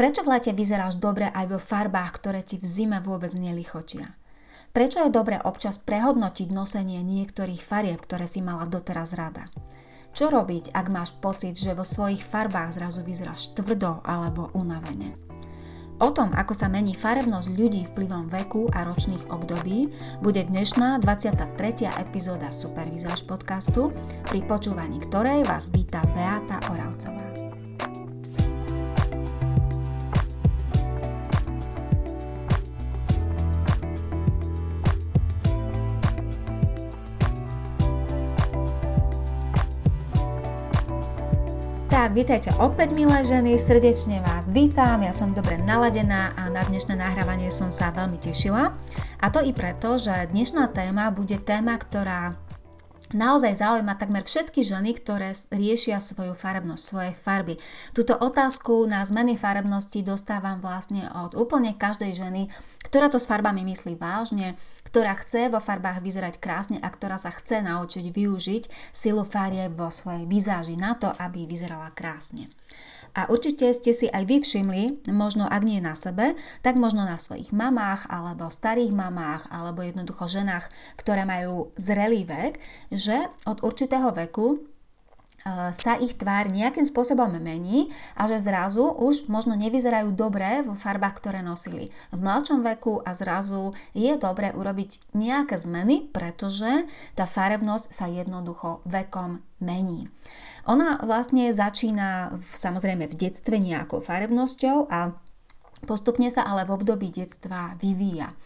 Prečo v lete vyzeráš dobre aj vo farbách, ktoré ti v zime vôbec nelichotia? Prečo je dobre občas prehodnotiť nosenie niektorých farieb, ktoré si mala doteraz rada? Čo robiť, ak máš pocit, že vo svojich farbách zrazu vyzeráš tvrdo alebo unavene? O tom, ako sa mení farebnosť ľudí vplyvom veku a ročných období, bude dnešná 23. epizóda Supervizáž podcastu, pri počúvaní ktorej vás víta Beata Oravcová. Tak, vítajte opäť milé ženy, srdečne vás vítam, ja som dobre naladená a na dnešné nahrávanie som sa veľmi tešila. A to i preto, že dnešná téma bude téma, ktorá naozaj zaujíma takmer všetky ženy, ktoré riešia svoju farebnosť, svoje farby. Túto otázku na zmeny farebnosti dostávam vlastne od úplne každej ženy, ktorá to s farbami myslí vážne, ktorá chce vo farbách vyzerať krásne a ktorá sa chce naučiť využiť silu farieb vo svojej vizáži na to, aby vyzerala krásne. A určite ste si aj vy všimli, možno ak nie na sebe, tak možno na svojich mamách, alebo starých mamách, alebo jednoducho ženách, ktoré majú zrelý vek, že od určitého veku sa ich tvár nejakým spôsobom mení a že zrazu už možno nevyzerajú dobre vo farbách, ktoré nosili v mladšom veku a zrazu je dobre urobiť nejaké zmeny, pretože tá farebnosť sa jednoducho vekom mení. Ona vlastne začína v, samozrejme v detstve nejakou farebnosťou a postupne sa ale v období detstva vyvíja.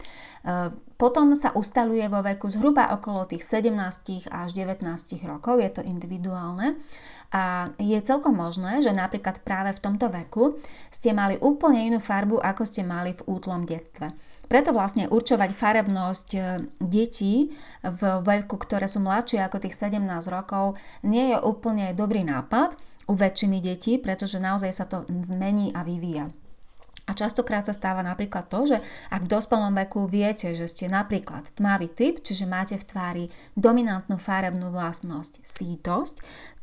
Potom sa ustaluje vo veku zhruba okolo tých 17 až 19 rokov, je to individuálne. A je celkom možné, že napríklad práve v tomto veku ste mali úplne inú farbu, ako ste mali v útlom detstve. Preto vlastne určovať farebnosť e, detí v veku, ktoré sú mladšie ako tých 17 rokov, nie je úplne dobrý nápad u väčšiny detí, pretože naozaj sa to mení a vyvíja. A častokrát sa stáva napríklad to, že ak v dospelom veku viete, že ste napríklad tmavý typ, čiže máte v tvári dominantnú farebnú vlastnosť sítosť,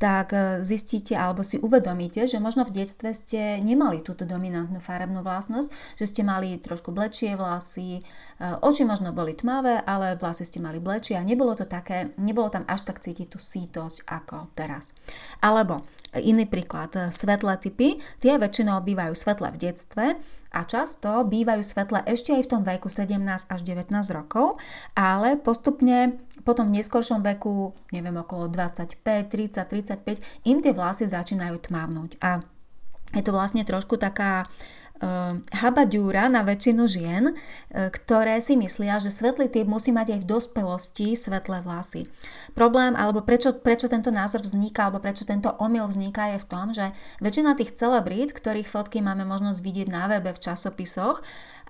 tak e, zistíte alebo si uvedomíte, že možno v detstve ste nemali túto dominantnú farebnú vlastnosť, že ste mali trošku blečie vlasy, e, oči možno boli tmavé, ale vlasy ste mali blečie a nebolo to také, nebolo tam až tak cítiť tú sítosť ako teraz. Alebo Iný príklad, svetlé typy, tie väčšinou bývajú svetlé v detstve a často bývajú svetlé ešte aj v tom veku 17 až 19 rokov, ale postupne potom v neskoršom veku, neviem, okolo 25, 30, 35, im tie vlasy začínajú tmavnúť. A je to vlastne trošku taká habaďúra na väčšinu žien, e, ktoré si myslia, že svetlý typ musí mať aj v dospelosti svetlé vlasy. Problém, alebo prečo, prečo tento názor vzniká, alebo prečo tento omyl vzniká je v tom, že väčšina tých celebrít, ktorých fotky máme možnosť vidieť na webe v časopisoch,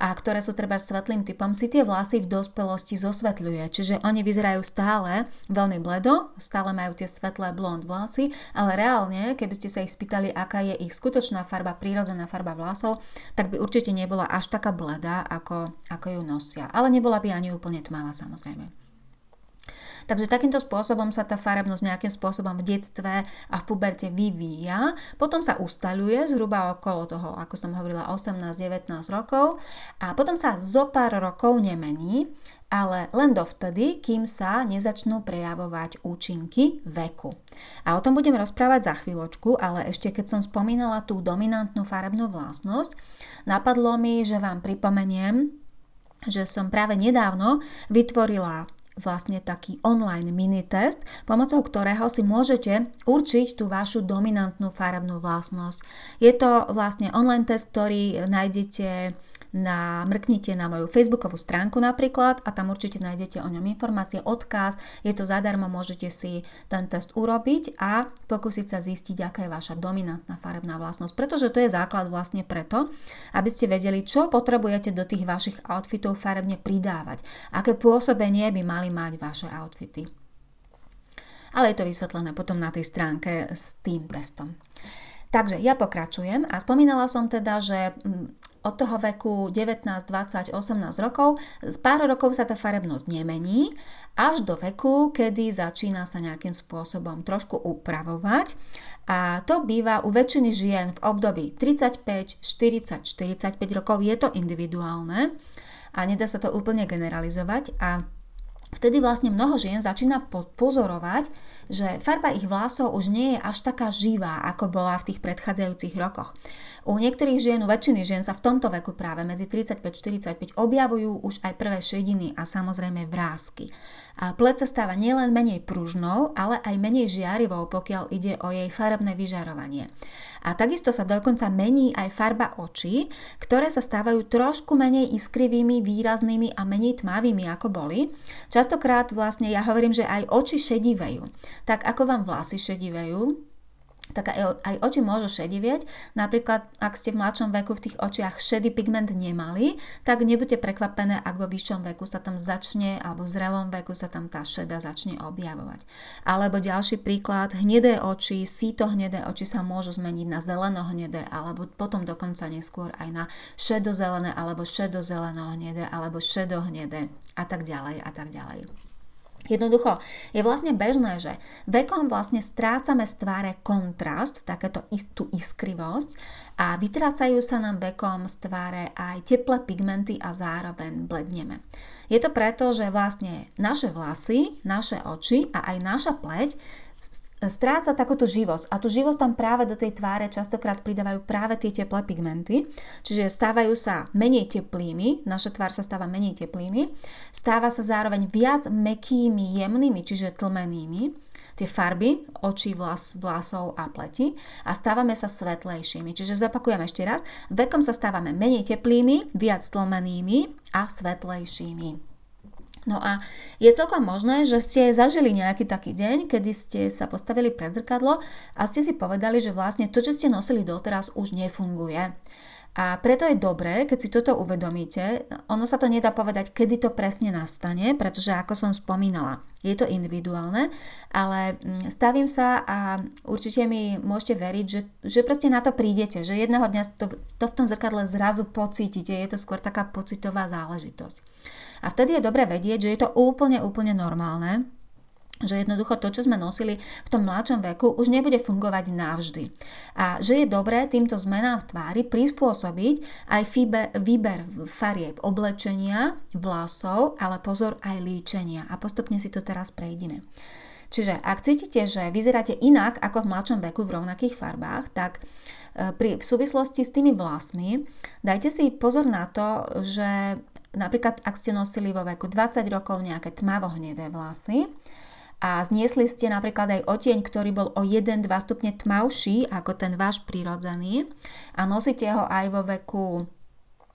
a ktoré sú treba svetlým typom, si tie vlasy v dospelosti zosvetľuje. Čiže oni vyzerajú stále veľmi bledo, stále majú tie svetlé blond vlasy, ale reálne, keby ste sa ich spýtali, aká je ich skutočná farba, prírodzená farba vlasov, tak by určite nebola až taká bledá, ako, ako ju nosia. Ale nebola by ani úplne tmavá samozrejme. Takže takýmto spôsobom sa tá farebnosť nejakým spôsobom v detstve a v puberte vyvíja, potom sa ustaľuje zhruba okolo toho, ako som hovorila, 18-19 rokov a potom sa zo pár rokov nemení, ale len dovtedy, kým sa nezačnú prejavovať účinky veku. A o tom budem rozprávať za chvíľočku, ale ešte keď som spomínala tú dominantnú farebnú vlastnosť, napadlo mi, že vám pripomeniem, že som práve nedávno vytvorila vlastne taký online mini test, pomocou ktorého si môžete určiť tú vašu dominantnú farebnú vlastnosť. Je to vlastne online test, ktorý nájdete na, mrknite na moju facebookovú stránku napríklad a tam určite nájdete o ňom informácie, odkaz, je to zadarmo, môžete si ten test urobiť a pokúsiť sa zistiť, aká je vaša dominantná farebná vlastnosť, pretože to je základ vlastne preto, aby ste vedeli, čo potrebujete do tých vašich outfitov farebne pridávať, aké pôsobenie by mali mať vaše outfity. Ale je to vysvetlené potom na tej stránke s tým testom. Takže ja pokračujem a spomínala som teda, že mm, od toho veku 19, 20, 18 rokov, z pár rokov sa tá farebnosť nemení, až do veku, kedy začína sa nejakým spôsobom trošku upravovať. A to býva u väčšiny žien v období 35, 40, 45 rokov, je to individuálne a nedá sa to úplne generalizovať. A Vtedy vlastne mnoho žien začína pozorovať, že farba ich vlasov už nie je až taká živá, ako bola v tých predchádzajúcich rokoch. U niektorých žien, u väčšiny žien sa v tomto veku práve medzi 35-45 objavujú už aj prvé šediny a samozrejme vrázky. A pleť sa stáva nielen menej pružnou, ale aj menej žiarivou, pokiaľ ide o jej farebné vyžarovanie. A takisto sa dokonca mení aj farba očí, ktoré sa stávajú trošku menej iskrivými, výraznými a menej tmavými ako boli. Častokrát vlastne ja hovorím, že aj oči šedivejú. Tak ako vám vlasy šedivejú, tak aj, oči môžu šedivieť. Napríklad, ak ste v mladšom veku v tých očiach šedý pigment nemali, tak nebuďte prekvapené, ak vo vyššom veku sa tam začne, alebo v zrelom veku sa tam tá šeda začne objavovať. Alebo ďalší príklad, hnedé oči, síto hnedé oči sa môžu zmeniť na zeleno-hnedé, alebo potom dokonca neskôr aj na šedozelené, alebo šedozeleno-hnedé, alebo šedohnedé a tak ďalej a tak ďalej. Jednoducho, je vlastne bežné, že vekom vlastne strácame z tváre kontrast, takéto istú iskrivosť a vytrácajú sa nám vekom z tváre aj teplé pigmenty a zároveň bledneme. Je to preto, že vlastne naše vlasy, naše oči a aj naša pleť stráca takúto živosť. A tú živosť tam práve do tej tváre častokrát pridávajú práve tie teplé pigmenty, čiže stávajú sa menej teplými, naša tvár sa stáva menej teplými, stáva sa zároveň viac mekými, jemnými, čiže tlmenými, tie farby očí, vlas, vlasov a pleti a stávame sa svetlejšími. Čiže zopakujem ešte raz, vekom sa stávame menej teplými, viac tlmenými a svetlejšími. No a je celkom možné, že ste zažili nejaký taký deň, kedy ste sa postavili pred zrkadlo a ste si povedali, že vlastne to, čo ste nosili doteraz, už nefunguje. A preto je dobré, keď si toto uvedomíte, ono sa to nedá povedať, kedy to presne nastane, pretože ako som spomínala, je to individuálne, ale mm, stavím sa a určite mi môžete veriť, že, že proste na to prídete, že jedného dňa to, to v tom zrkadle zrazu pocítite, je to skôr taká pocitová záležitosť. A vtedy je dobre vedieť, že je to úplne, úplne normálne, že jednoducho to, čo sme nosili v tom mladšom veku, už nebude fungovať navždy. A že je dobré týmto zmenám v tvári prispôsobiť aj fibe, výber farieb oblečenia, vlasov, ale pozor aj líčenia. A postupne si to teraz prejdeme. Čiže ak cítite, že vyzeráte inak ako v mladšom veku v rovnakých farbách, tak e, pri, v súvislosti s tými vlasmi dajte si pozor na to, že Napríklad, ak ste nosili vo veku 20 rokov nejaké tmavo-hnedé vlasy a zniesli ste napríklad aj otieň, ktorý bol o 1-2 stupne tmavší ako ten váš prirodzený a nosíte ho aj vo veku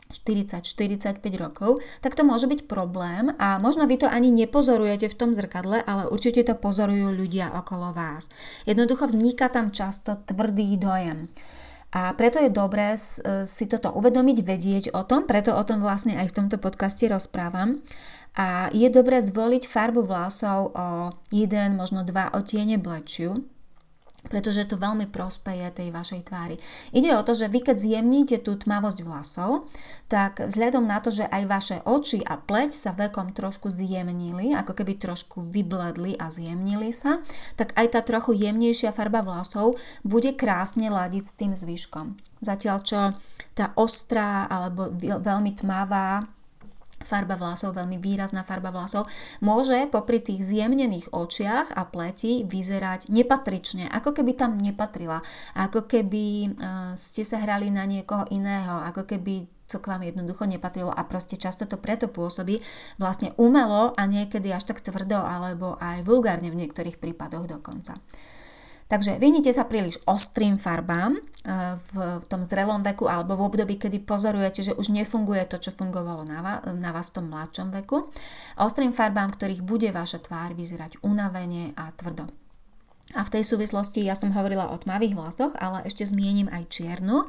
40-45 rokov, tak to môže byť problém a možno vy to ani nepozorujete v tom zrkadle, ale určite to pozorujú ľudia okolo vás. Jednoducho vzniká tam často tvrdý dojem. A preto je dobré e, si toto uvedomiť, vedieť o tom, preto o tom vlastne aj v tomto podcaste rozprávam. A je dobré zvoliť farbu vlasov o jeden, možno dva otiene blečiu, pretože to veľmi prospeje tej vašej tvári. Ide o to, že vy keď zjemníte tú tmavosť vlasov, tak vzhľadom na to, že aj vaše oči a pleť sa vekom trošku zjemnili, ako keby trošku vybledli a zjemnili sa, tak aj tá trochu jemnejšia farba vlasov bude krásne ladiť s tým zvyškom. Zatiaľ čo tá ostrá alebo veľmi tmavá farba vlasov, veľmi výrazná farba vlasov, môže popri tých zjemnených očiach a pleti vyzerať nepatrične, ako keby tam nepatrila, ako keby uh, ste sa hrali na niekoho iného, ako keby to k vám jednoducho nepatrilo a proste často to preto pôsobí vlastne umelo a niekedy až tak tvrdo alebo aj vulgárne v niektorých prípadoch dokonca. Takže vyhnite sa príliš ostrým farbám e, v tom zrelom veku alebo v období, kedy pozorujete, že už nefunguje to, čo fungovalo na vás, na vás v tom mladšom veku. Ostrým farbám, ktorých bude vaša tvár vyzerať unavene a tvrdo. A v tej súvislosti ja som hovorila o tmavých vlasoch, ale ešte zmienim aj čiernu,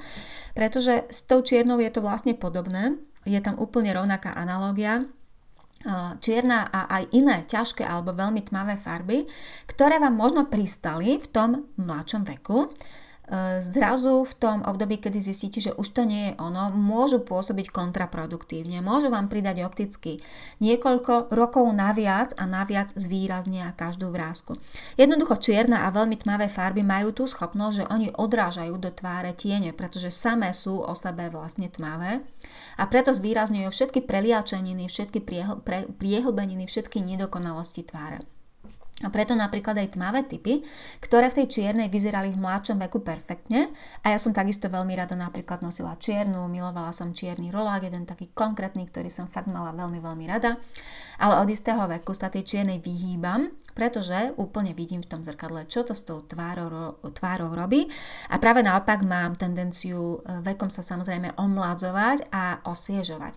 pretože s tou čiernou je to vlastne podobné. Je tam úplne rovnaká analogia, čierna a aj iné ťažké alebo veľmi tmavé farby, ktoré vám možno pristali v tom mladšom veku. Zrazu v tom období, kedy zistíte, že už to nie je ono, môžu pôsobiť kontraproduktívne. Môžu vám pridať opticky niekoľko rokov naviac a naviac zvýraznia každú vrázku. Jednoducho čierna a veľmi tmavé farby majú tú schopnosť, že oni odrážajú do tváre tiene, pretože samé sú o sebe vlastne tmavé a preto zvýrazňujú všetky preliačeniny, všetky priehlbeniny, všetky nedokonalosti tváre. A preto napríklad aj tmavé typy, ktoré v tej čiernej vyzerali v mladšom veku perfektne. A ja som takisto veľmi rada napríklad nosila čiernu, milovala som čierny rolák, jeden taký konkrétny, ktorý som fakt mala veľmi, veľmi rada. Ale od istého veku sa tej čiernej vyhýbam, pretože úplne vidím v tom zrkadle, čo to s tou tvárou, tvárou robí. A práve naopak mám tendenciu e, vekom sa samozrejme omladzovať a osviežovať.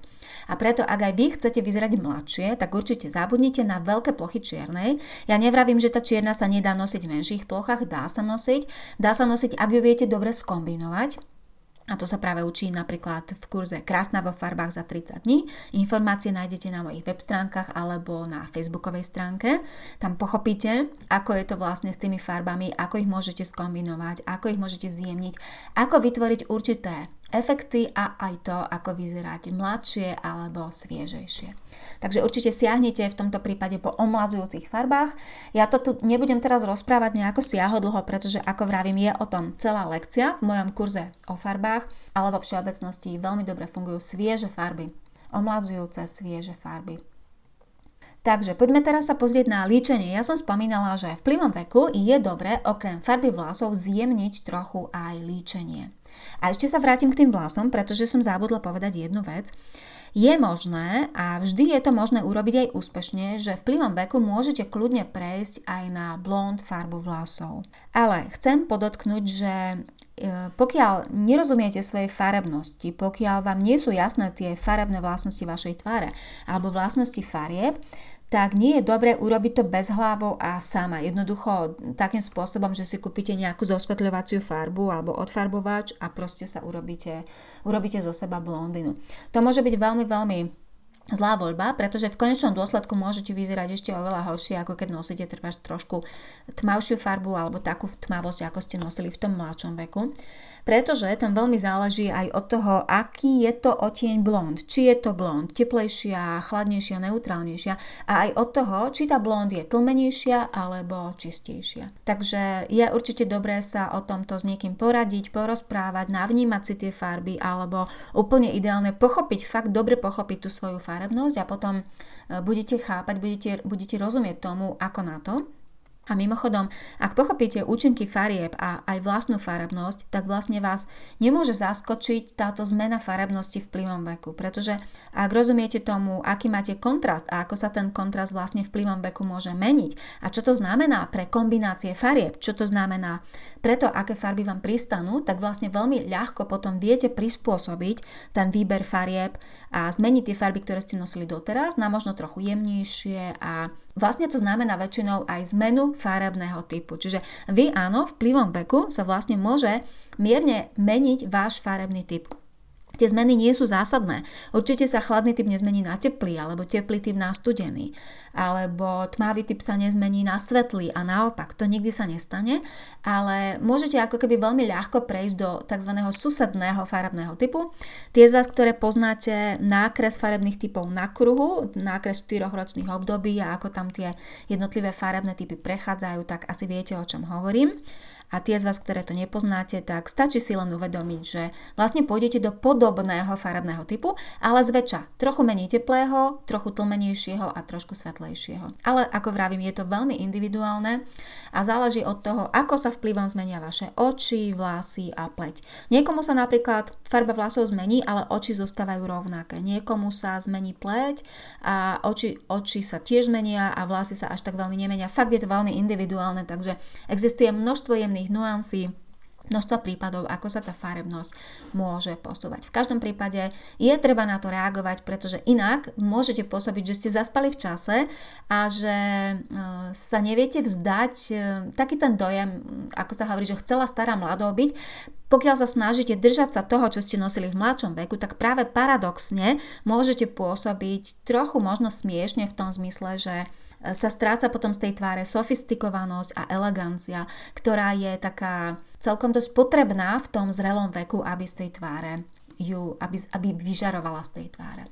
A preto, ak aj vy chcete vyzerať mladšie, tak určite zabudnite na veľké plochy čiernej. Ja nevravím, že tá čierna sa nedá nosiť v menších plochách, dá sa nosiť. Dá sa nosiť, ak ju viete dobre skombinovať. A to sa práve učí napríklad v kurze Krásna vo farbách za 30 dní. Informácie nájdete na mojich web stránkach alebo na facebookovej stránke. Tam pochopíte, ako je to vlastne s tými farbami, ako ich môžete skombinovať, ako ich môžete zjemniť, ako vytvoriť určité efekty a aj to, ako vyzeráte mladšie alebo sviežejšie. Takže určite siahnite v tomto prípade po omladzujúcich farbách. Ja to tu nebudem teraz rozprávať nejako siahodlho, pretože ako vravím, je o tom celá lekcia v mojom kurze o farbách, ale vo všeobecnosti veľmi dobre fungujú svieže farby, omladzujúce svieže farby. Takže poďme teraz sa pozrieť na líčenie. Ja som spomínala, že v plivom veku je dobré okrem farby vlasov zjemniť trochu aj líčenie. A ešte sa vrátim k tým vlasom, pretože som zabudla povedať jednu vec. Je možné, a vždy je to možné urobiť aj úspešne, že v plivom veku môžete kľudne prejsť aj na blond farbu vlasov. Ale chcem podotknúť, že E, pokiaľ nerozumiete svojej farebnosti, pokiaľ vám nie sú jasné tie farebné vlastnosti vašej tváre alebo vlastnosti farieb, tak nie je dobré urobiť to bez hlavou a sama. Jednoducho takým spôsobom, že si kúpite nejakú zosvetľovaciu farbu alebo odfarbovač a proste sa urobíte, urobíte zo seba blondinu. To môže byť veľmi, veľmi zlá voľba, pretože v konečnom dôsledku môžete vyzerať ešte oveľa horšie, ako keď nosíte treba trošku tmavšiu farbu alebo takú tmavosť, ako ste nosili v tom mladšom veku pretože tam veľmi záleží aj od toho, aký je to otieň blond. Či je to blond teplejšia, chladnejšia, neutrálnejšia a aj od toho, či tá blond je tlmenejšia alebo čistejšia. Takže je určite dobré sa o tomto s niekým poradiť, porozprávať, navnímať si tie farby alebo úplne ideálne pochopiť, fakt dobre pochopiť tú svoju farebnosť a potom e, budete chápať, budete, budete rozumieť tomu, ako na to. A mimochodom, ak pochopíte účinky farieb a aj vlastnú farebnosť, tak vlastne vás nemôže zaskočiť táto zmena farebnosti vplyvom veku, pretože ak rozumiete tomu, aký máte kontrast a ako sa ten kontrast vlastne vplyvom veku môže meniť a čo to znamená pre kombinácie farieb, čo to znamená preto, aké farby vám pristanú, tak vlastne veľmi ľahko potom viete prispôsobiť ten výber farieb a zmeniť tie farby, ktoré ste nosili doteraz na možno trochu jemnejšie a Vlastne to znamená väčšinou aj zmenu farebného typu. Čiže vy áno, vplyvom veku sa vlastne môže mierne meniť váš farebný typ. Tie zmeny nie sú zásadné. Určite sa chladný typ nezmení na teplý, alebo teplý typ na studený, alebo tmavý typ sa nezmení na svetlý a naopak. To nikdy sa nestane, ale môžete ako keby veľmi ľahko prejsť do tzv. susedného farebného typu. Tie z vás, ktoré poznáte nákres farebných typov na kruhu, nákres 4 ročných období a ako tam tie jednotlivé farebné typy prechádzajú, tak asi viete, o čom hovorím a tie z vás, ktoré to nepoznáte, tak stačí si len uvedomiť, že vlastne pôjdete do podobného farebného typu, ale zväčša trochu menej teplého, trochu tlmenejšieho a trošku svetlejšieho. Ale ako vravím, je to veľmi individuálne a záleží od toho, ako sa vplyvom zmenia vaše oči, vlasy a pleť. Niekomu sa napríklad farba vlasov zmení, ale oči zostávajú rovnaké. Niekomu sa zmení pleť a oči, oči sa tiež zmenia a vlasy sa až tak veľmi nemenia. Fakt je to veľmi individuálne, takže existuje množstvo jemných rôznych nuansí, množstva prípadov, ako sa tá farebnosť môže posúvať. V každom prípade je treba na to reagovať, pretože inak môžete pôsobiť, že ste zaspali v čase a že e, sa neviete vzdať e, taký ten dojem, ako sa hovorí, že chcela stará mladou byť, pokiaľ sa snažíte držať sa toho, čo ste nosili v mladšom veku, tak práve paradoxne môžete pôsobiť trochu možno smiešne v tom zmysle, že sa stráca potom z tej tváre sofistikovanosť a elegancia, ktorá je taká celkom dosť potrebná v tom zrelom veku, aby z tej tváre ju, aby, aby vyžarovala z tej tváre.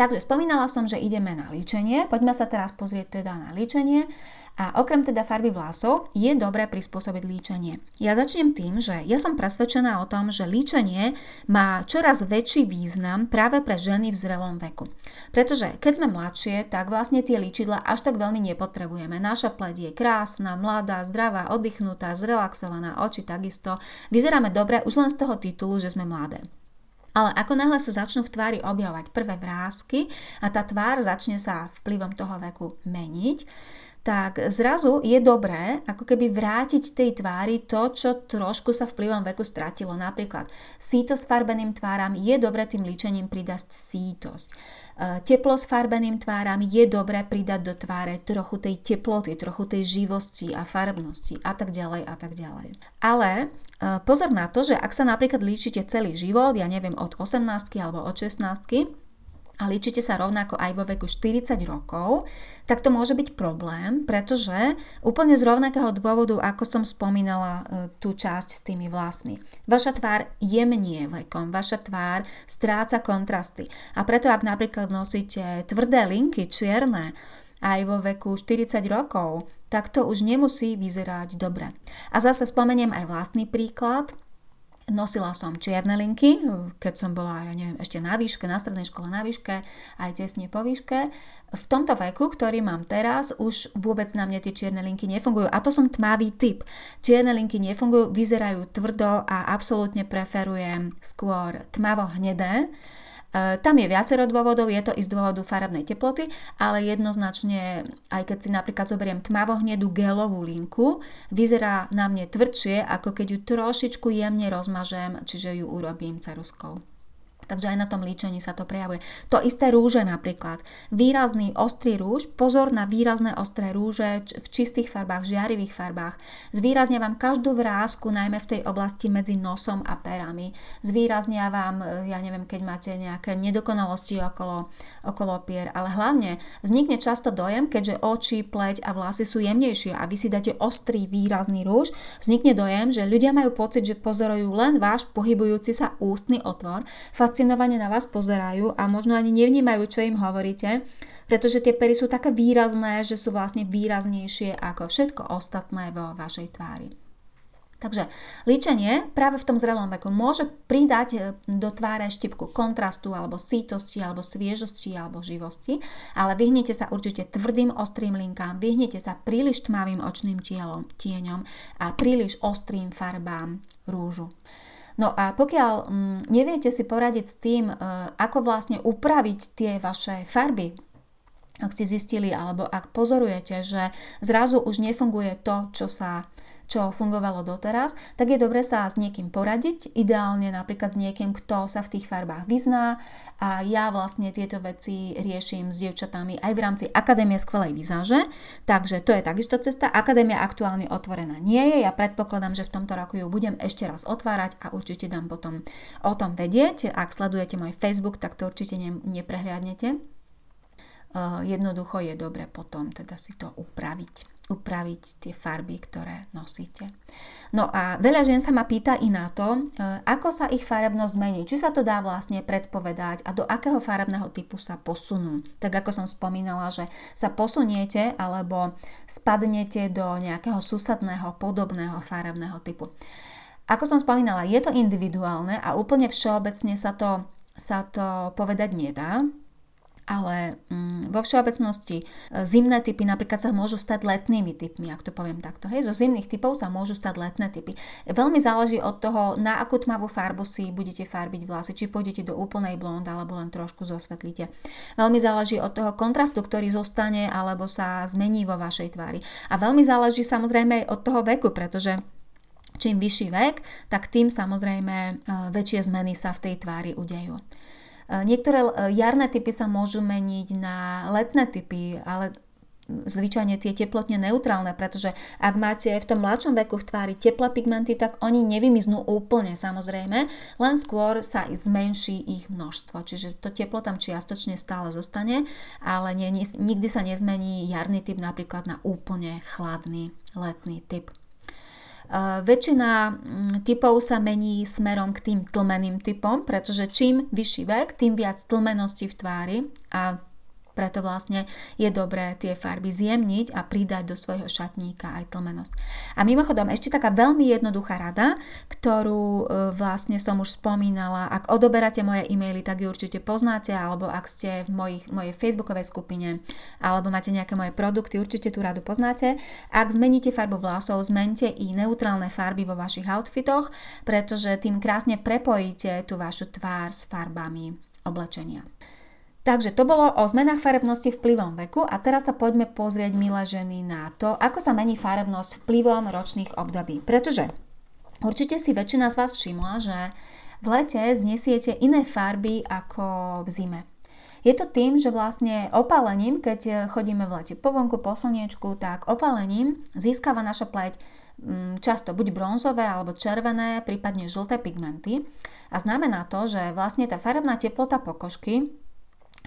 Takže spomínala som, že ideme na líčenie. Poďme sa teraz pozrieť teda na líčenie. A okrem teda farby vlasov je dobré prispôsobiť líčenie. Ja začnem tým, že ja som presvedčená o tom, že líčenie má čoraz väčší význam práve pre ženy v zrelom veku. Pretože keď sme mladšie, tak vlastne tie líčidla až tak veľmi nepotrebujeme. Naša pleť je krásna, mladá, zdravá, oddychnutá, zrelaxovaná, oči takisto. Vyzeráme dobre už len z toho titulu, že sme mladé. Ale ako náhle sa začnú v tvári objavovať prvé vrázky a tá tvár začne sa vplyvom toho veku meniť, tak zrazu je dobré ako keby vrátiť tej tvári to, čo trošku sa vplyvom veku stratilo. Napríklad síto s farbeným tváram je dobré tým líčením pridať sítosť. E, teplo s farbeným tváram je dobré pridať do tváre trochu tej teploty, trochu tej živosti a farbnosti a tak ďalej a tak ďalej. Ale e, pozor na to, že ak sa napríklad líčite celý život, ja neviem od 18 alebo od 16 a ličite sa rovnako aj vo veku 40 rokov, tak to môže byť problém, pretože úplne z rovnakého dôvodu, ako som spomínala e, tú časť s tými vlasmi. Vaša tvár jemnie vekom, vaša tvár stráca kontrasty. A preto ak napríklad nosíte tvrdé linky, čierne, aj vo veku 40 rokov, tak to už nemusí vyzerať dobre. A zase spomeniem aj vlastný príklad. Nosila som čierne linky, keď som bola, ja neviem, ešte na výške, na strednej škole na výške, aj tesne po výške. V tomto veku, ktorý mám teraz, už vôbec na mne tie čierne linky nefungujú. A to som tmavý typ. Čierne linky nefungujú, vyzerajú tvrdo a absolútne preferujem skôr tmavo hnedé E, tam je viacero dôvodov, je to i z dôvodu farebnej teploty, ale jednoznačne, aj keď si napríklad zoberiem tmavohnedú gelovú linku, vyzerá na mne tvrdšie, ako keď ju trošičku jemne rozmažem, čiže ju urobím ceruskou. Takže aj na tom líčení sa to prejavuje. To isté rúže napríklad. Výrazný ostrý rúž, pozor na výrazné ostré rúže v čistých farbách, žiarivých farbách. Zvýraznia vám každú vrázku, najmä v tej oblasti medzi nosom a perami. Zvýraznia vám, e, ja neviem, keď máte nejaké nedokonalosti okolo, okolo pier, ale hlavne vznikne často dojem, keďže oči, pleť a vlasy sú jemnejšie a vy si dáte ostrý, výrazný rúž, vznikne dojem, že ľudia majú pocit, že pozorujú len váš pohybujúci sa ústny otvor, fascinovane na vás pozerajú a možno ani nevnímajú, čo im hovoríte, pretože tie pery sú také výrazné, že sú vlastne výraznejšie ako všetko ostatné vo vašej tvári. Takže líčenie práve v tom zrelom veku môže pridať e, do tváre štipku kontrastu alebo sítosti alebo sviežosti alebo živosti, ale vyhnite sa určite tvrdým ostrým linkám, vyhnite sa príliš tmavým očným tielom, tieňom a príliš ostrým farbám rúžu. No a pokiaľ mm, neviete si poradiť s tým, e, ako vlastne upraviť tie vaše farby, ak ste zistili alebo ak pozorujete, že zrazu už nefunguje to, čo sa čo fungovalo doteraz, tak je dobre sa s niekým poradiť, ideálne napríklad s niekým, kto sa v tých farbách vyzná a ja vlastne tieto veci riešim s dievčatami aj v rámci Akadémie skvelej vizáže, takže to je takisto cesta. Akadémia aktuálne otvorená nie je, ja predpokladám, že v tomto roku ju budem ešte raz otvárať a určite dám potom o tom vedieť. Ak sledujete môj Facebook, tak to určite ne, neprehliadnete. Uh, jednoducho je dobre potom teda si to upraviť upraviť tie farby, ktoré nosíte. No a veľa žien sa ma pýta i na to, e, ako sa ich farebnosť zmení, či sa to dá vlastne predpovedať a do akého farebného typu sa posunú. Tak ako som spomínala, že sa posuniete alebo spadnete do nejakého susadného podobného farebného typu. Ako som spomínala, je to individuálne a úplne všeobecne sa to, sa to povedať nedá ale mm, vo všeobecnosti e, zimné typy napríklad sa môžu stať letnými typmi, ak to poviem takto. Hej, zo zimných typov sa môžu stať letné typy. Veľmi záleží od toho, na akú tmavú farbu si budete farbiť vlasy, či pôjdete do úplnej blond alebo len trošku zosvetlíte. Veľmi záleží od toho kontrastu, ktorý zostane alebo sa zmení vo vašej tvári. A veľmi záleží samozrejme aj od toho veku, pretože čím vyšší vek, tak tým samozrejme e, väčšie zmeny sa v tej tvári udejú. E, niektoré e, jarné typy sa môžu meniť na letné typy, ale zvyčajne tie teplotne neutrálne, pretože ak máte v tom mladšom veku v tvári teplé pigmenty, tak oni nevymiznú úplne samozrejme, len skôr sa zmenší ich množstvo. Čiže to teplo tam čiastočne stále zostane, ale nie, nikdy sa nezmení jarný typ napríklad na úplne chladný letný typ. Väčšina mm, typov sa mení smerom k tým tlmeným typom, pretože čím vyšší vek, tým viac tlmenosti v tvári a preto vlastne je dobré tie farby zjemniť a pridať do svojho šatníka aj tlmenosť. A mimochodom ešte taká veľmi jednoduchá rada, ktorú e, vlastne som už spomínala. Ak odoberáte moje e-maily, tak ju určite poznáte, alebo ak ste v mojich, mojej facebookovej skupine, alebo máte nejaké moje produkty, určite tú radu poznáte. Ak zmeníte farbu vlasov, zmente i neutrálne farby vo vašich outfitoch, pretože tým krásne prepojíte tú vašu tvár s farbami oblečenia. Takže to bolo o zmenách farebnosti vplyvom veku a teraz sa poďme pozrieť, milé ženy, na to, ako sa mení farebnosť vplyvom ročných období. Pretože určite si väčšina z vás všimla, že v lete znesiete iné farby ako v zime. Je to tým, že vlastne opálením, keď chodíme v lete po vonku, po slniečku, tak opálením získava naša pleť mm, často buď bronzové alebo červené, prípadne žlté pigmenty. A znamená to, že vlastne tá farebná teplota pokožky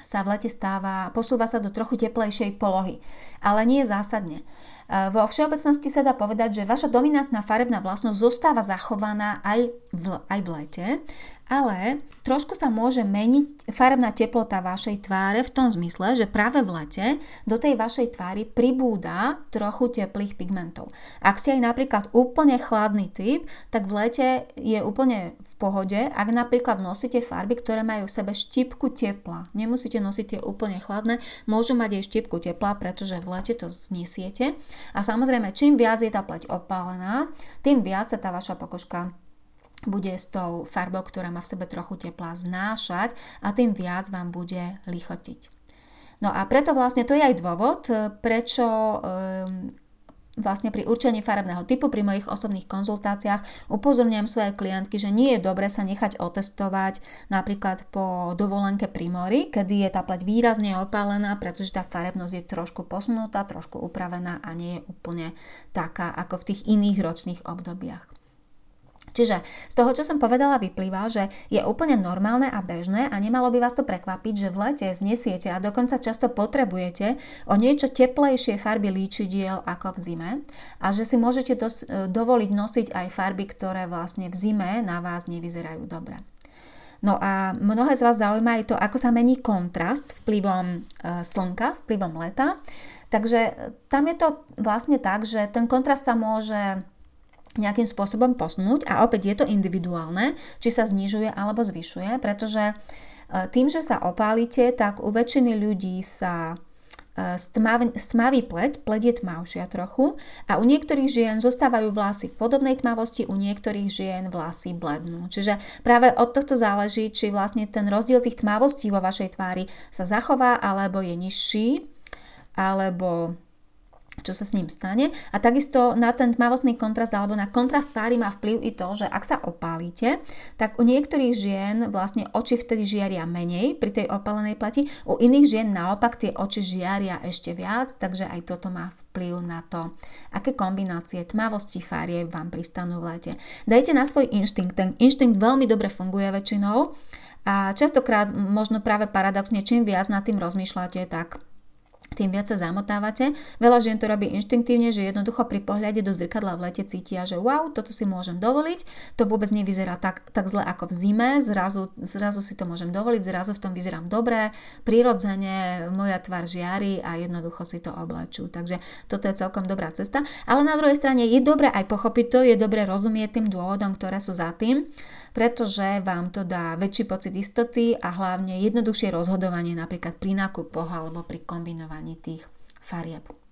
sa v lete stáva, posúva sa do trochu teplejšej polohy, ale nie zásadne. Vo všeobecnosti sa dá povedať, že vaša dominantná farebná vlastnosť zostáva zachovaná aj v, aj v lete, ale trošku sa môže meniť farebná teplota vašej tváre v tom zmysle, že práve v lete do tej vašej tvári pribúda trochu teplých pigmentov. Ak ste aj napríklad úplne chladný typ, tak v lete je úplne v pohode, ak napríklad nosíte farby, ktoré majú v sebe štipku tepla. Nemusíte nosiť tie úplne chladné, môžu mať aj štipku tepla, pretože v lete to znesiete. A samozrejme, čím viac je tá pleť opálená, tým viac sa tá vaša pokožka bude s tou farbou, ktorá má v sebe trochu tepla, znášať a tým viac vám bude lichotiť. No a preto vlastne to je aj dôvod, prečo um, vlastne pri určení farebného typu pri mojich osobných konzultáciách upozorňujem svoje klientky, že nie je dobre sa nechať otestovať napríklad po dovolenke pri mori, kedy je tá pleť výrazne opálená, pretože tá farebnosť je trošku posunutá, trošku upravená a nie je úplne taká ako v tých iných ročných obdobiach. Čiže z toho, čo som povedala, vyplýva, že je úplne normálne a bežné a nemalo by vás to prekvapiť, že v lete znesiete a dokonca často potrebujete o niečo teplejšie farby líčidiel ako v zime a že si môžete dos- e, dovoliť nosiť aj farby, ktoré vlastne v zime na vás nevyzerajú dobre. No a mnohé z vás zaujíma aj to, ako sa mení kontrast vplyvom e, slnka, vplyvom leta. Takže e, tam je to vlastne tak, že ten kontrast sa môže nejakým spôsobom posunúť a opäť je to individuálne, či sa znižuje alebo zvyšuje, pretože e, tým, že sa opálite, tak u väčšiny ľudí sa e, stmavý pleť, pleť je tmavšia trochu a u niektorých žien zostávajú vlasy v podobnej tmavosti, u niektorých žien vlasy blednú. Čiže práve od tohto záleží, či vlastne ten rozdiel tých tmavostí vo vašej tvári sa zachová alebo je nižší, alebo čo sa s ním stane. A takisto na ten tmavostný kontrast alebo na kontrast tvári má vplyv i to, že ak sa opálite, tak u niektorých žien vlastne oči vtedy žiaria menej pri tej opálenej plati, u iných žien naopak tie oči žiaria ešte viac, takže aj toto má vplyv na to, aké kombinácie tmavosti farie vám pristanú v lete. Dajte na svoj inštinkt, ten inštinkt veľmi dobre funguje väčšinou a častokrát možno práve paradoxne, čím viac nad tým rozmýšľate, tak tým viac sa zamotávate. Veľa žien to robí inštinktívne, že jednoducho pri pohľade do zrkadla v lete cítia, že wow, toto si môžem dovoliť, to vôbec nevyzerá tak, tak zle ako v zime, zrazu, zrazu si to môžem dovoliť, zrazu v tom vyzerám dobre, prirodzene moja tvár žiari a jednoducho si to oblečú. Takže toto je celkom dobrá cesta. Ale na druhej strane je dobré aj pochopiť to, je dobré rozumieť tým dôvodom, ktoré sú za tým pretože vám to dá väčší pocit istoty a hlavne jednoduchšie rozhodovanie napríklad pri nákupoch alebo pri kombinovaní tých farieb.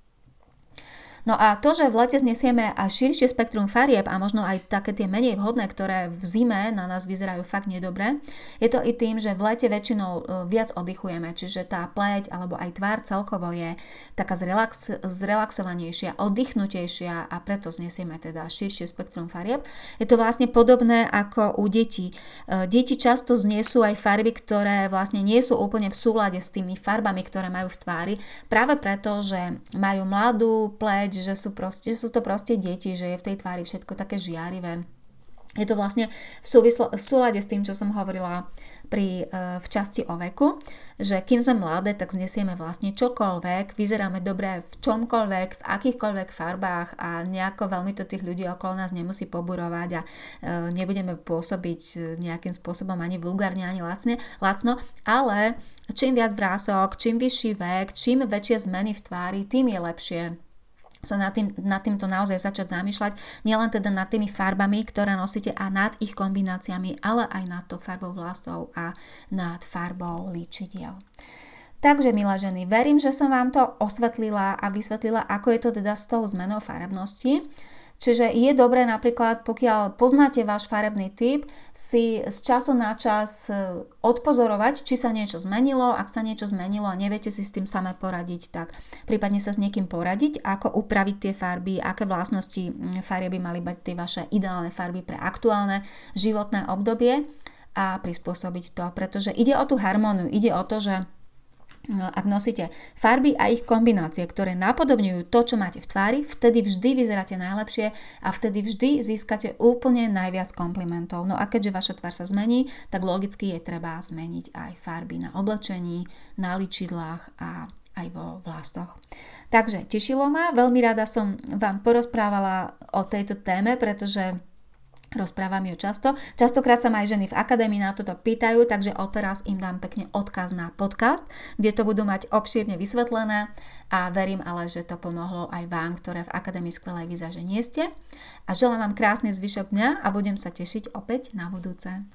No a to, že v lete znesieme aj širšie spektrum farieb a možno aj také tie menej vhodné, ktoré v zime na nás vyzerajú fakt nedobre, je to i tým, že v lete väčšinou e, viac oddychujeme, čiže tá pleť alebo aj tvár celkovo je taká zrelax, zrelaxovanejšia, oddychnutejšia a preto znesieme teda širšie spektrum farieb. Je to vlastne podobné ako u detí. E, deti často zniesú aj farby, ktoré vlastne nie sú úplne v súlade s tými farbami, ktoré majú v tvári, práve preto, že majú mladú pleť, že sú, proste, že sú to proste deti, že je v tej tvári všetko také žiarivé. Je to vlastne v, súvislo, v súlade s tým, čo som hovorila pri, e, v časti o veku, že kým sme mladé, tak znesieme vlastne čokoľvek, vyzeráme dobre v čomkoľvek, v akýchkoľvek farbách a nejako veľmi to tých ľudí okolo nás nemusí poburovať a e, nebudeme pôsobiť nejakým spôsobom ani vulgárne, ani lacne, lacno, ale čím viac vrások, čím vyšší vek, čím väčšie zmeny v tvári, tým je lepšie sa nad, tým, nad týmto naozaj začať zamýšľať, nielen teda nad tými farbami, ktoré nosíte a nad ich kombináciami, ale aj nad tou farbou vlasov a nad farbou líčidiel. Takže, milé ženy, verím, že som vám to osvetlila a vysvetlila, ako je to teda s tou zmenou farebnosti. Čiže je dobré napríklad, pokiaľ poznáte váš farebný typ, si z času na čas e, odpozorovať, či sa niečo zmenilo. Ak sa niečo zmenilo a neviete si s tým samé poradiť, tak prípadne sa s niekým poradiť, ako upraviť tie farby, aké vlastnosti farie by mali byť tie vaše ideálne farby pre aktuálne životné obdobie a prispôsobiť to, pretože ide o tú harmóniu, ide o to, že ak nosíte farby a ich kombinácie, ktoré napodobňujú to, čo máte v tvári, vtedy vždy vyzeráte najlepšie a vtedy vždy získate úplne najviac komplimentov. No a keďže vaša tvár sa zmení, tak logicky je treba zmeniť aj farby na oblečení, na ličidlách a aj vo vlasoch. Takže tešilo ma, veľmi rada som vám porozprávala o tejto téme, pretože Rozprávam ju často. Častokrát sa ma aj ženy v akadémii na toto pýtajú, takže odteraz im dám pekne odkaz na podcast, kde to budú mať obšírne vysvetlené a verím ale, že to pomohlo aj vám, ktoré v Akadémii skvelej výzaže nie ste. A želám vám krásny zvyšok dňa a budem sa tešiť opäť na budúce.